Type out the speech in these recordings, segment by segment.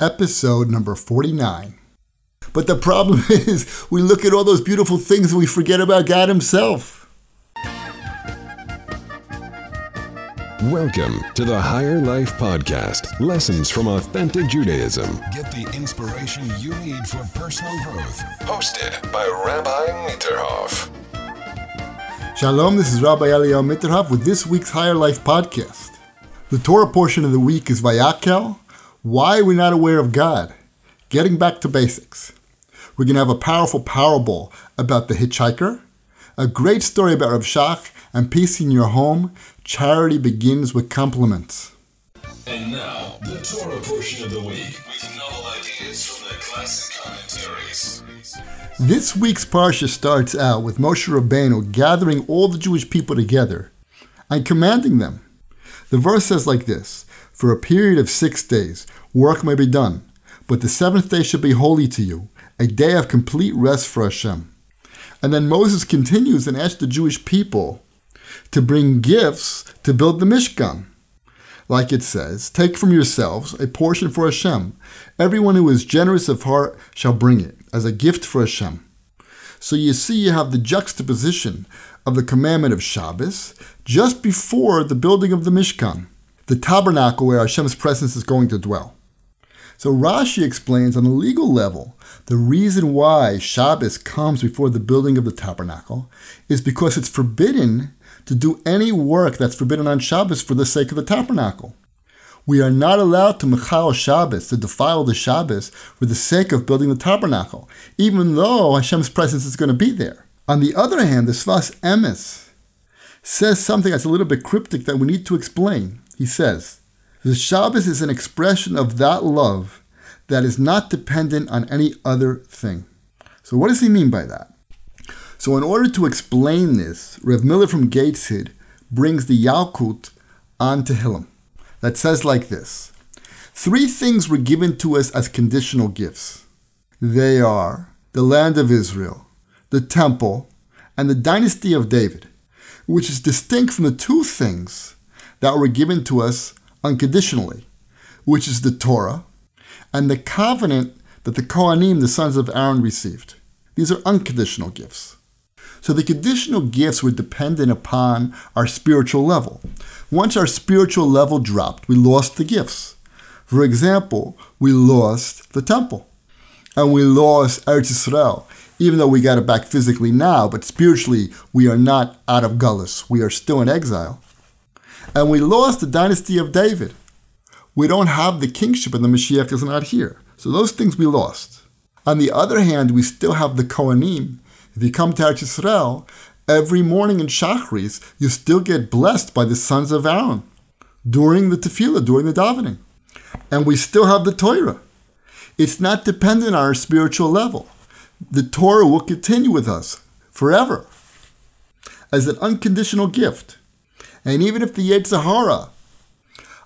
episode number 49. But the problem is, we look at all those beautiful things and we forget about God Himself. Welcome to the Higher Life Podcast Lessons from Authentic Judaism. Get the inspiration you need for personal growth. Hosted by Rabbi Mitterhoff. Shalom, this is Rabbi Eliyahu Mitterhoff with this week's Higher Life Podcast. The Torah portion of the week is Vayakel, Why are We're Not Aware of God. Getting back to basics. We're going to have a powerful parable about the hitchhiker, a great story about Rav Shach, and peace in your home. Charity begins with compliments. And now, the Torah portion of the week with novel ideas from the classic commentaries. This week's parsha starts out with Moshe Rabbeinu gathering all the Jewish people together and commanding them. The verse says like this For a period of six days, work may be done, but the seventh day should be holy to you, a day of complete rest for Hashem. And then Moses continues and asks the Jewish people to bring gifts to build the Mishkan. Like it says, Take from yourselves a portion for Hashem. Everyone who is generous of heart shall bring it as a gift for Hashem. So you see, you have the juxtaposition of the commandment of Shabbos just before the building of the Mishkan, the tabernacle where Hashem's presence is going to dwell. So Rashi explains on a legal level the reason why Shabbos comes before the building of the tabernacle is because it's forbidden to do any work that's forbidden on Shabbos for the sake of the tabernacle. We are not allowed to mechal Shabbos, to defile the Shabbos for the sake of building the tabernacle, even though Hashem's presence is going to be there. On the other hand, the Sfas Emes says something that's a little bit cryptic that we need to explain. He says, the Shabbos is an expression of that love that is not dependent on any other thing. So, what does he mean by that? So, in order to explain this, Rev Miller from Gateshead brings the Yalkut on Tehillim that says like this Three things were given to us as conditional gifts. They are the land of Israel, the temple, and the dynasty of David, which is distinct from the two things that were given to us unconditionally, which is the Torah and the covenant that the Kohanim, the sons of Aaron, received. These are unconditional gifts. So the conditional gifts were dependent upon our spiritual level. Once our spiritual level dropped, we lost the gifts. For example, we lost the temple and we lost Eretz Yisrael, even though we got it back physically now, but spiritually we are not out of Gullus. We are still in exile. And we lost the dynasty of David. We don't have the kingship and the Mashiach is not here. So those things we lost. On the other hand, we still have the Kohanim. If you come to Eretz Yisrael, every morning in Shachris, you still get blessed by the sons of Aaron during the tefillah, during the davening. And we still have the Torah. It's not dependent on our spiritual level. The Torah will continue with us forever as an unconditional gift. And even if the Yetzer Hara,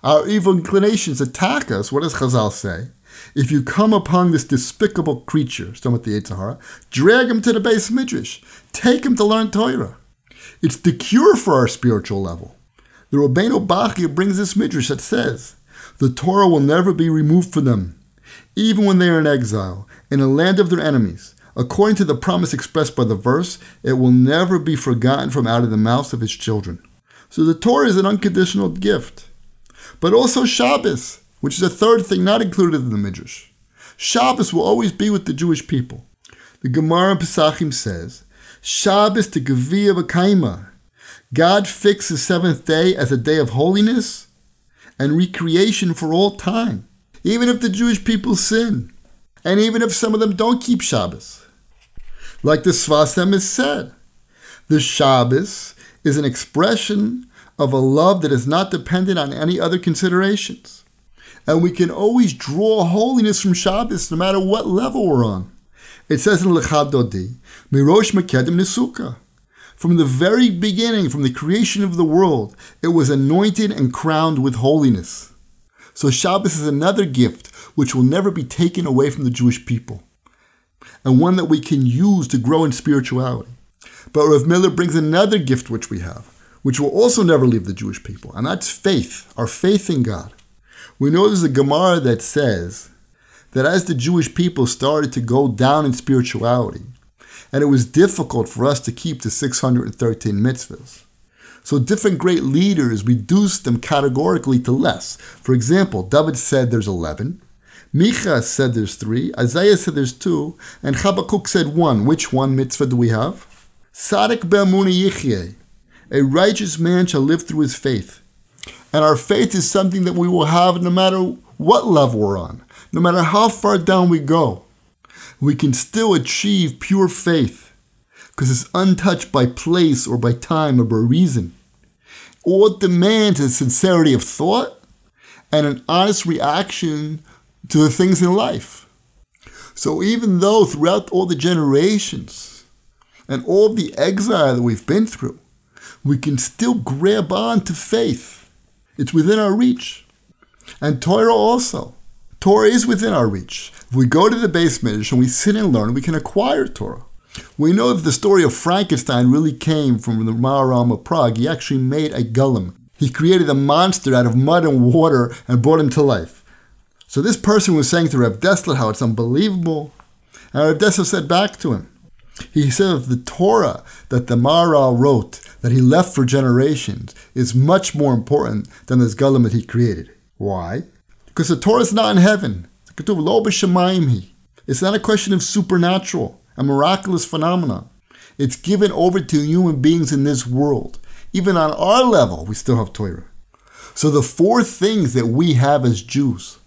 our evil inclinations, attack us, what does Chazal say? If you come upon this despicable creature, talking about the Yetzer Hara, drag him to the beis midrash, take him to learn Torah. It's the cure for our spiritual level. The Rabbeinu Bachya brings this midrash that says, the Torah will never be removed from them, even when they are in exile, in a land of their enemies. According to the promise expressed by the verse, it will never be forgotten from out of the mouths of its children. So the Torah is an unconditional gift. But also Shabbos, which is a third thing not included in the Midrash. Shabbos will always be with the Jewish people. The Gemara in Pesachim says, Shabbos to Gevia B'kaima. God fixed the seventh day as a day of holiness and recreation for all time, even if the Jewish people sin, and even if some of them don't keep Shabbos. Like the Sfas Emes said, the Shabbos is an expression of a love that is not dependent on any other considerations. And we can always draw holiness from Shabbos no matter what level we're on. It says in Lecha Dodi, Mirosh Makedim Nesuka. From the very beginning, from the creation of the world, it was anointed and crowned with holiness. So Shabbos is another gift which will never be taken away from the Jewish people, and one that we can use to grow in spirituality. But Rav Miller brings another gift which we have, which will also never leave the Jewish people, and that's faith, our faith in God. We know there's a Gemara that says that as the Jewish people started to go down in spirituality, and it was difficult for us to keep the 613 mitzvahs. So different great leaders reduced them categorically to less. For example, David said there's 11, Micha said there's 3, Isaiah said there's 2, and Habakkuk said 1. Which one mitzvah do we have? Sadik be'amuni yichyeh. A righteous man shall live through his faith. And our faith is something that we will have no matter what level we're on, no matter how far down we go. We can still achieve pure faith because it's untouched by place or by time or by reason. All it demands is sincerity of thought and an honest reaction to the things in life. So even though throughout all the generations and all the exile that we've been through, we can still grab on to faith. It's within our reach. And Torah also. Torah is within our reach. If we go to the midrash and we sit and learn, we can acquire Torah. We know that the story of Frankenstein really came from the Maharal of Prague. He actually made a golem. He created a monster out of mud and water and brought him to life. So this person was saying to Reb Dessler how it's unbelievable. And Reb Dessler said back to him, he said of the Torah that the Maharal wrote, that he left for generations, is much more important than this that he created. Why? Because the Torah is not in heaven. It's not a question of supernatural, a miraculous phenomenon. It's given over to human beings in this world. Even on our level, we still have Torah. So the four things that we have as Jews,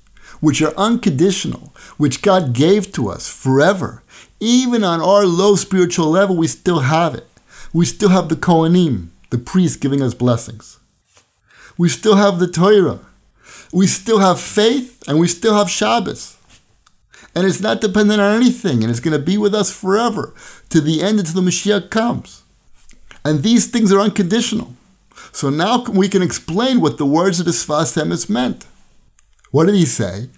which are unconditional, which God gave to us forever, even on our low spiritual level, we still have it. We still have the Kohanim, the priests giving us blessings. We still have the Torah. We still have faith and we still have Shabbos. And it's not dependent on anything, and it's going to be with us forever to the end until the Mashiach comes. And these things are unconditional. So now we can explain what the words of the Sfas Emes meant. What did he say?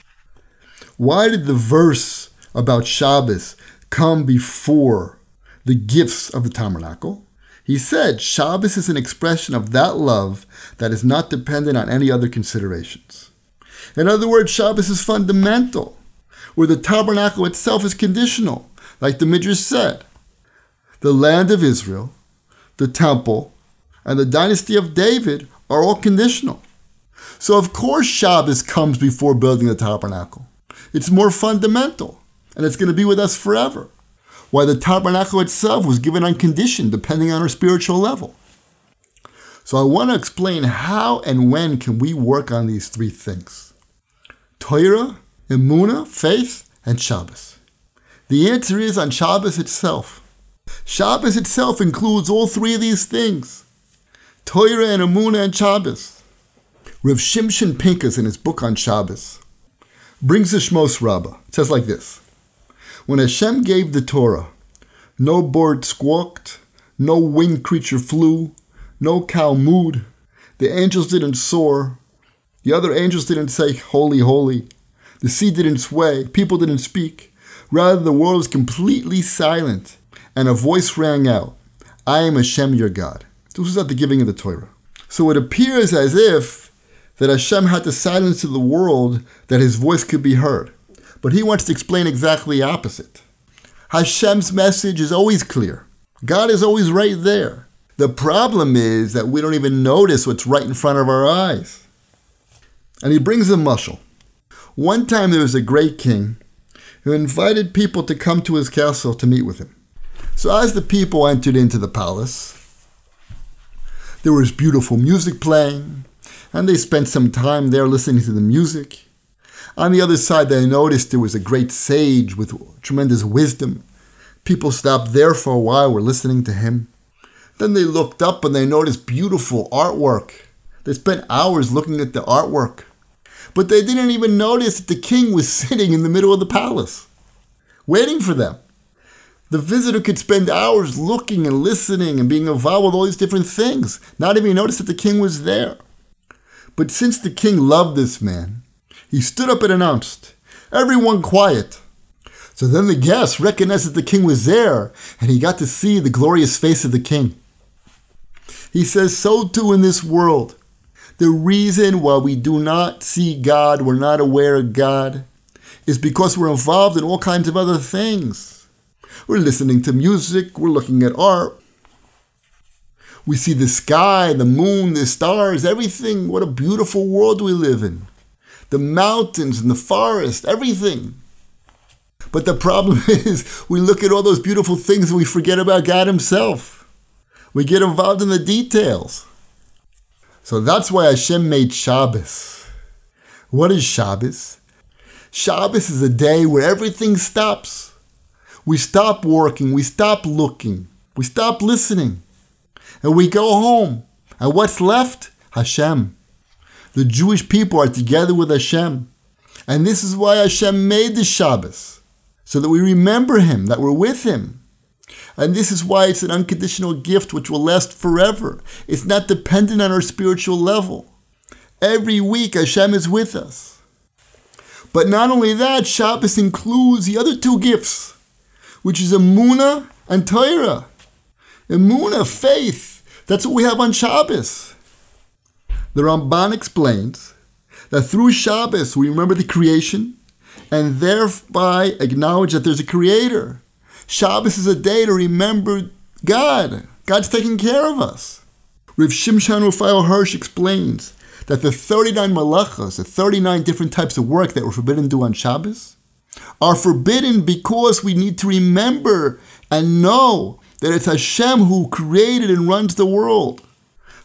Why did the verse about Shabbos come before the gifts of the tabernacle? He said Shabbos is an expression of that love that is not dependent on any other considerations. In other words, Shabbos is fundamental, where the tabernacle itself is conditional, like the Midrash said. The land of Israel, the temple, and the dynasty of David are all conditional. So, of course, Shabbos comes before building the tabernacle. It's more fundamental, and it's going to be with us forever why the tabernacle itself was given on condition depending on our spiritual level. So I want to explain how and when can we work on these three things. Torah, Emuna, faith, and Shabbos. The answer is on Shabbos itself. Shabbos itself includes all three of these things. Torah and Emuna and Shabbos. Rav Shimshon Pinkus in his book on Shabbos brings the Shmos Rabbah. It says like this. When Hashem gave the Torah, no bird squawked, no winged creature flew, no cow mooed, the angels didn't soar, the other angels didn't say, Holy, holy, the sea didn't sway, people didn't speak. Rather, the world was completely silent, and a voice rang out, I am Hashem your God. This was at the giving of the Torah. So it appears as if that Hashem had to silence the world that his voice could be heard. But he wants to explain exactly opposite. Hashem's message is always clear. God is always right there. The problem is that we don't even notice what's right in front of our eyes. And he brings a mushal. One time there was a great king who invited people to come to his castle to meet with him. So as the people entered into the palace, there was beautiful music playing, and they spent some time there listening to the music. On the other side, they noticed there was a great sage with tremendous wisdom. People stopped there for a while, were listening to him. Then they looked up and they noticed beautiful artwork. They spent hours looking at the artwork. But they didn't even notice that the king was sitting in the middle of the palace, waiting for them. The visitor could spend hours looking and listening and being involved with all these different things, not even notice that the king was there. But since the king loved this man, he stood up and announced, Everyone quiet. So then the guests recognized that the king was there, and he got to see the glorious face of the king. He says, So too in this world. The reason why we do not see God, we're not aware of God, is because we're involved in all kinds of other things. We're listening to music, we're looking at art. We see the sky, the moon, the stars, everything. What a beautiful world we live in. The mountains and the forest, everything. But the problem is, we look at all those beautiful things and we forget about God Himself. We get involved in the details. So that's why Hashem made Shabbos. What is Shabbos? Shabbos is a day where everything stops. We stop working, we stop looking, we stop listening, and we go home. And what's left? Hashem. The Jewish people are together with Hashem. And this is why Hashem made the Shabbos, so that we remember Him, that we're with Him. And this is why it's an unconditional gift which will last forever. It's not dependent on our spiritual level. Every week, Hashem is with us. But not only that, Shabbos includes the other two gifts, which is Emunah and Torah. Emunah, faith. That's what we have on Shabbos. The Ramban explains that through Shabbos we remember the creation and thereby acknowledge that there's a creator Shabbos is a day to remember God. God's taking care of us. Rav Shimshon Raphael Hirsch explains that the 39 malachas, the 39 different types of work that were forbidden to do on Shabbos, are forbidden because we need to remember and know that it's Hashem who created and runs the world.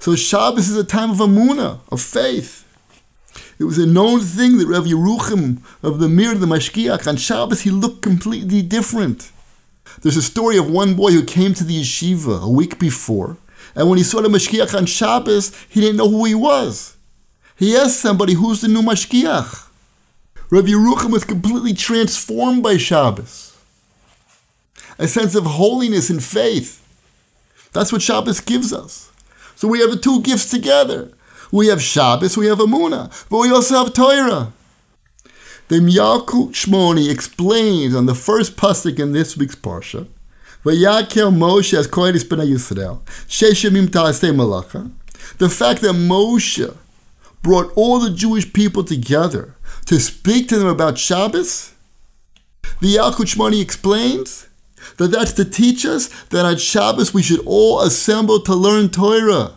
So Shabbos is a time of Emunah, of faith. It was a known thing that Rav Yerucham of the Mir, the Mashgiach, on Shabbos he looked completely different. There's a story of one boy who came to the yeshiva a week before, and when he saw the Mashgiach on Shabbos, he didn't know who he was. He asked somebody, Who's the new Mashgiach? Rav Yerucham was completely transformed by Shabbos. A sense of holiness and faith. That's what Shabbos gives us. So we have the two gifts together. We have Shabbos, we have Emunah, but we also have Torah. The Yalkut Shimoni explains on the first pasuk in this week's parsha, Vayakel Moshe as Kodesh B'nai Yisrael, Sheshemim Ta'aseh Malacha, the fact that Moshe brought all the Jewish people together to speak to them about Shabbos, the Yalkut Shimoni explains that that's to teach us that on Shabbos we should all assemble to learn Torah.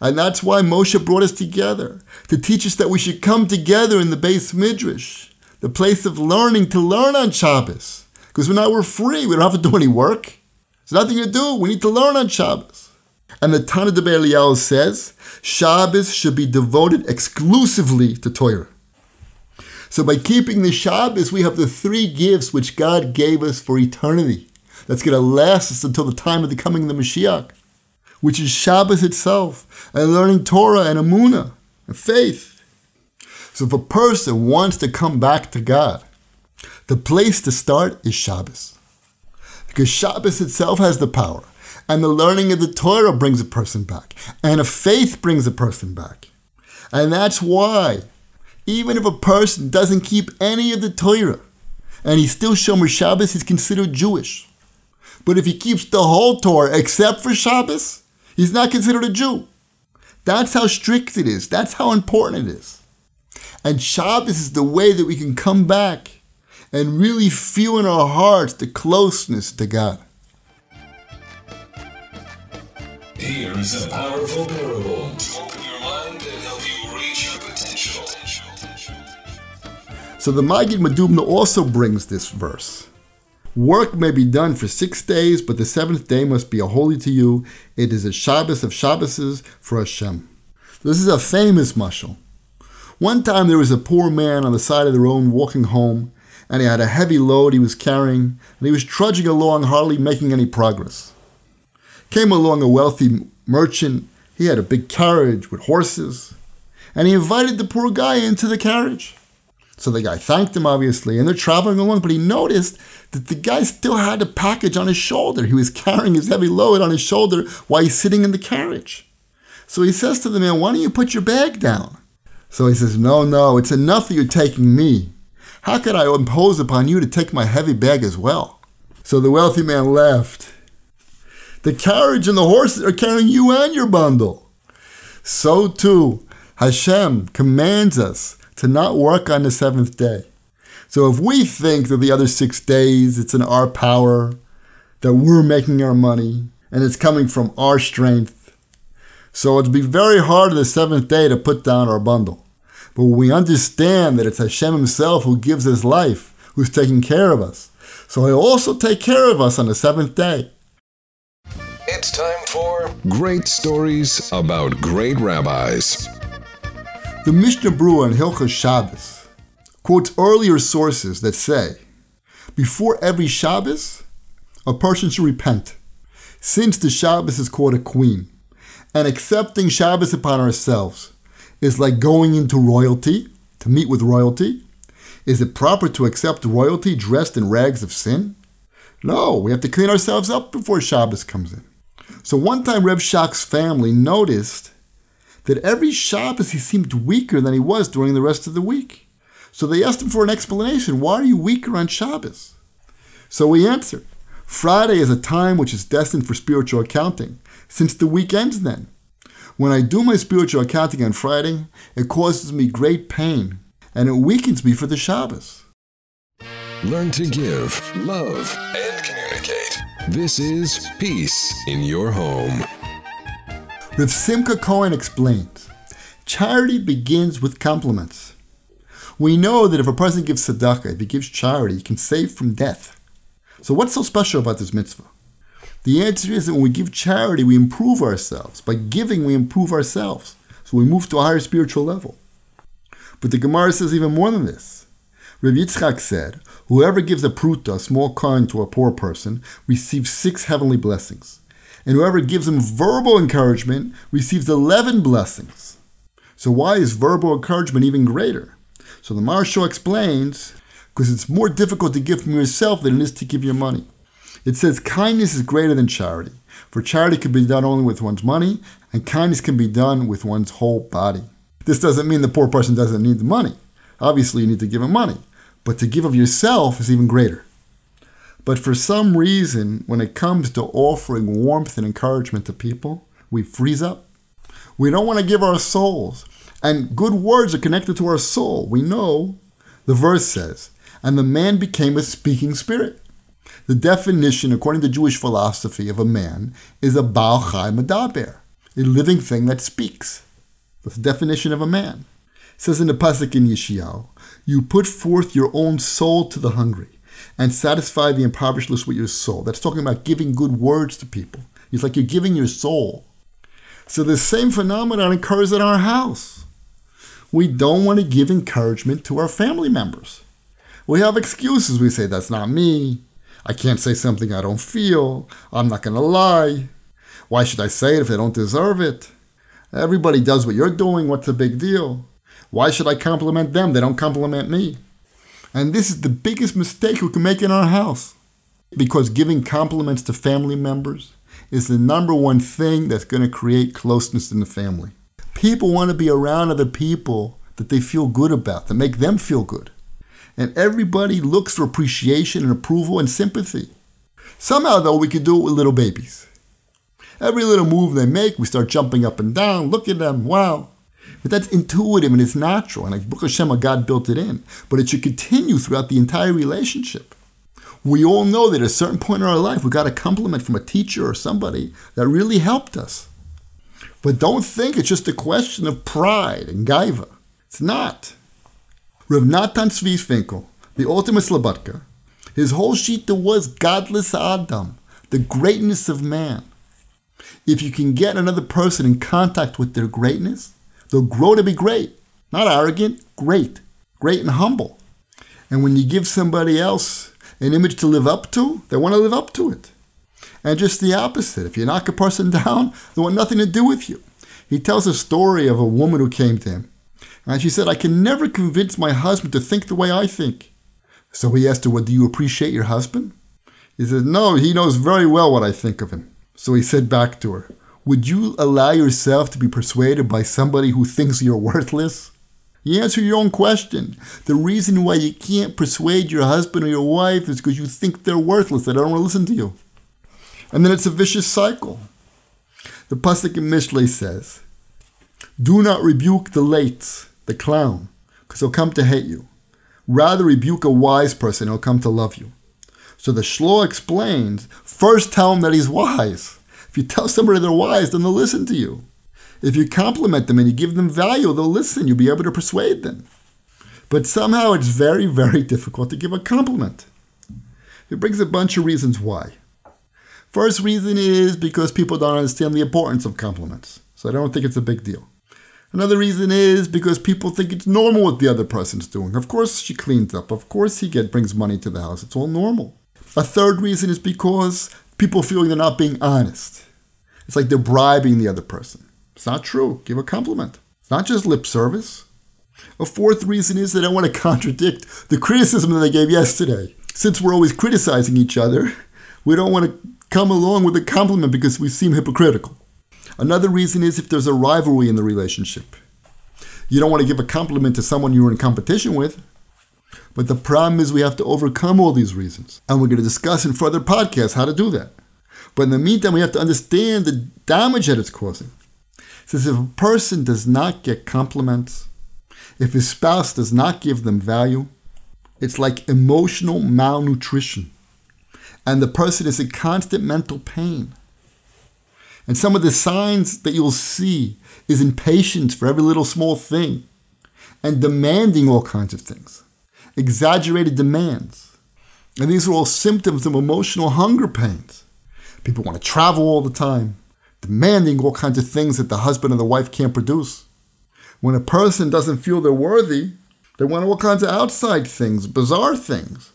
And that's why Moshe brought us together, to teach us that we should come together in the Beis Midrash the place of learning to learn on Shabbos. Because now we're free. We don't have to do any work. There's nothing to do. We need to learn on Shabbos. And the Tana de says Shabbos should be devoted exclusively to Torah. So by keeping the Shabbos, we have the three gifts which God gave us for eternity. That's going to last us until the time of the coming of the Mashiach, which is Shabbos itself, and learning Torah and Emunah and faith. So if a person wants to come back to God, the place to start is Shabbos. Because Shabbos itself has the power. And the learning of the Torah brings a person back. And a faith brings a person back. And that's why, even if a person doesn't keep any of the Torah, and he's still Shomer Shabbos, he's considered Jewish. But if he keeps the whole Torah except for Shabbos, he's not considered a Jew. That's how strict it is. That's how important it is. And Shabbos is the way that we can come back and really feel in our hearts the closeness to God. Here's a powerful parable So the Magid Medubna also brings this verse. Work may be done for six days, but the seventh day must be a holy to you. It is a Shabbos of Shabboses for Hashem. This is a famous mashal. One time there was a poor man on the side of the road walking home, and he had a heavy load he was carrying, and he was trudging along, hardly making any progress. Came along a wealthy merchant. He had a big carriage with horses, and he invited the poor guy into the carriage. So the guy thanked him, obviously, and they're traveling along, but he noticed that the guy still had a package on his shoulder. He was carrying his heavy load on his shoulder while he's sitting in the carriage. So he says to the man, Why don't you put your bag down? So he says, No, no, it's enough that you're taking me. How could I impose upon you to take my heavy bag as well? So the wealthy man laughed. The carriage and the horses are carrying you and your bundle. So too, Hashem commands us to not work on the seventh day. So if we think that the other six days it's in our power, that we're making our money, and it's coming from our strength, so it'd be very hard on the seventh day to put down our bundle. But when we understand that it's Hashem Himself who gives us life, who's taking care of us, so He'll also take care of us on the seventh day. It's time for Great Stories About Great Rabbis. The Mishnah Berurah in Hilchas Shabbos quotes earlier sources that say, before every Shabbos, a person should repent, since the Shabbos is called a queen, and accepting Shabbos upon ourselves is like going into royalty, to meet with royalty. Is it proper to accept royalty dressed in rags of sin? No, we have to clean ourselves up before Shabbos comes in. So one time Reb Shach's family noticed that every Shabbos he seemed weaker than he was during the rest of the week. So they asked him for an explanation. Why are you weaker on Shabbos? So he answered, Friday is a time which is destined for spiritual accounting, since the week ends then. When I do my spiritual accounting on Friday, it causes me great pain, and it weakens me for the Shabbos. Learn to give, love, and communicate. This is Peace in Your Home. Rav Simcha Cohen explains charity begins with compliments. We know that if a person gives tzedakah, if he gives charity, he can save from death. So, what's so special about this mitzvah? The answer is that when we give charity, we improve ourselves. By giving, we improve ourselves. So, we move to a higher spiritual level. But the Gemara says even more than this. Rav Yitzchak said, Whoever gives a pruta, a small coin, to a poor person, receives six heavenly blessings and whoever gives him verbal encouragement receives 11 blessings. So, why is verbal encouragement even greater? So, the Maharsha explains because it's more difficult to give from yourself than it is to give your money. It says kindness is greater than charity, for charity can be done only with one's money, and kindness can be done with one's whole body. This doesn't mean the poor person doesn't need the money. Obviously, you need to give him money, but to give of yourself is even greater. But for some reason, when it comes to offering warmth and encouragement to people, we freeze up. We don't want to give our souls. And good words are connected to our soul. We know the verse says, and the man became a speaking spirit. The definition, according to Jewish philosophy, of a man is a Baal Chai Medaber, a living thing that speaks. That's the definition of a man. It says in the Pasuk in Yeshayahu, you put forth your own soul to the hungry and satisfy the impoverished list with your soul. That's talking about giving good words to people. It's like you're giving your soul. So the same phenomenon occurs in our house. We don't want to give encouragement to our family members. We have excuses. We say, that's not me. I can't say something I don't feel. I'm not going to lie. Why should I say it if they don't deserve it? Everybody does what you're doing. What's the big deal? Why should I compliment them? They don't compliment me. And this is the biggest mistake we can make in our house. Because giving compliments to family members is the number one thing that's going to create closeness in the family. People want to be around other people that they feel good about, that make them feel good. And everybody looks for appreciation and approval and sympathy. Somehow, though, we can do it with little babies. Every little move they make, we start jumping up and down. Look at them, wow. But that's intuitive and it's natural. And like Baruch Hashem, God built it in. But it should continue throughout the entire relationship. We all know that at a certain point in our life, we got a compliment from a teacher or somebody that really helped us. But don't think it's just a question of pride and gaiva. It's not. Rav Natan Tzvi Finkel, the ultimate Slabodka, his whole shita was gadlus Adam, the greatness of man. If you can get another person in contact with their greatness, They'll grow to be great, not arrogant, great, great and humble. And when you give somebody else an image to live up to, they want to live up to it. And just the opposite. If you knock a person down, they want nothing to do with you. He tells a story of a woman who came to him. And she said, I can never convince my husband to think the way I think. So he asked her, Well, do you appreciate your husband? He said, No, he knows very well what I think of him. So he said back to her, would you allow yourself to be persuaded by somebody who thinks you're worthless? You answer your own question. The reason why you can't persuade your husband or your wife is because you think they're worthless, they don't want to listen to you. And then it's a vicious cycle. The Pasuk in Mishlei says, Do not rebuke the late, the clown, because he'll come to hate you. Rather rebuke a wise person, he'll come to love you. So the Shloh explains first tell him that he's wise. If you tell somebody they're wise, then they'll listen to you. If you compliment them and you give them value, they'll listen. You'll be able to persuade them. But somehow it's very, very difficult to give a compliment. It brings a bunch of reasons why. First reason is because people don't understand the importance of compliments, so I don't think it's a big deal. Another reason is because people think it's normal what the other person's doing. Of course she cleans up. Of course he get brings money to the house. It's all normal. A third reason is because people feel they're not being honest. It's like they're bribing the other person. It's not true. Give a compliment. It's not just lip service. A fourth reason is they don't want to contradict the criticism that they gave yesterday. Since we're always criticizing each other, we don't want to come along with a compliment because we seem hypocritical. Another reason is if there's a rivalry in the relationship. You don't want to give a compliment to someone you're in competition with. But the problem is we have to overcome all these reasons. And we're going to discuss in further podcasts how to do that. But in the meantime, we have to understand the damage that it's causing. Says if a person does not get compliments, if his spouse does not give them value, it's like emotional malnutrition. And the person is in constant mental pain. And some of the signs that you'll see is impatience for every little small thing and demanding all kinds of things, exaggerated demands. And these are all symptoms of emotional hunger pains. People want to travel all the time, demanding all kinds of things that the husband and the wife can't produce. When a person doesn't feel they're worthy, they want all kinds of outside things, bizarre things.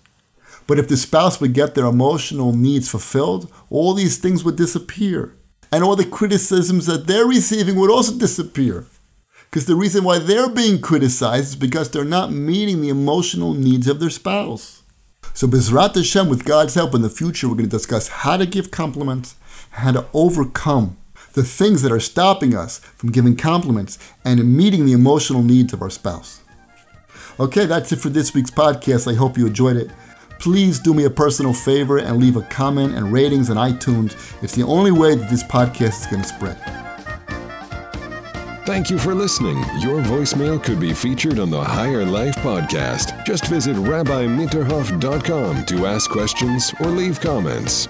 But if the spouse would get their emotional needs fulfilled, all these things would disappear and all the criticisms that they're receiving would also disappear. Because the reason why they're being criticized is because they're not meeting the emotional needs of their spouse. So, Bezrat Hashem, with God's help in the future, we're going to discuss how to give compliments, how to overcome the things that are stopping us from giving compliments and meeting the emotional needs of our spouse. Okay, that's it for this week's podcast. I hope you enjoyed it please do me a personal favor and leave a comment and ratings on iTunes. It's the only way that this podcast is going to spread. Thank you for listening. Your voicemail could be featured on the Higher Life podcast. Just visit rabbimitterhoff.com to ask questions or leave comments.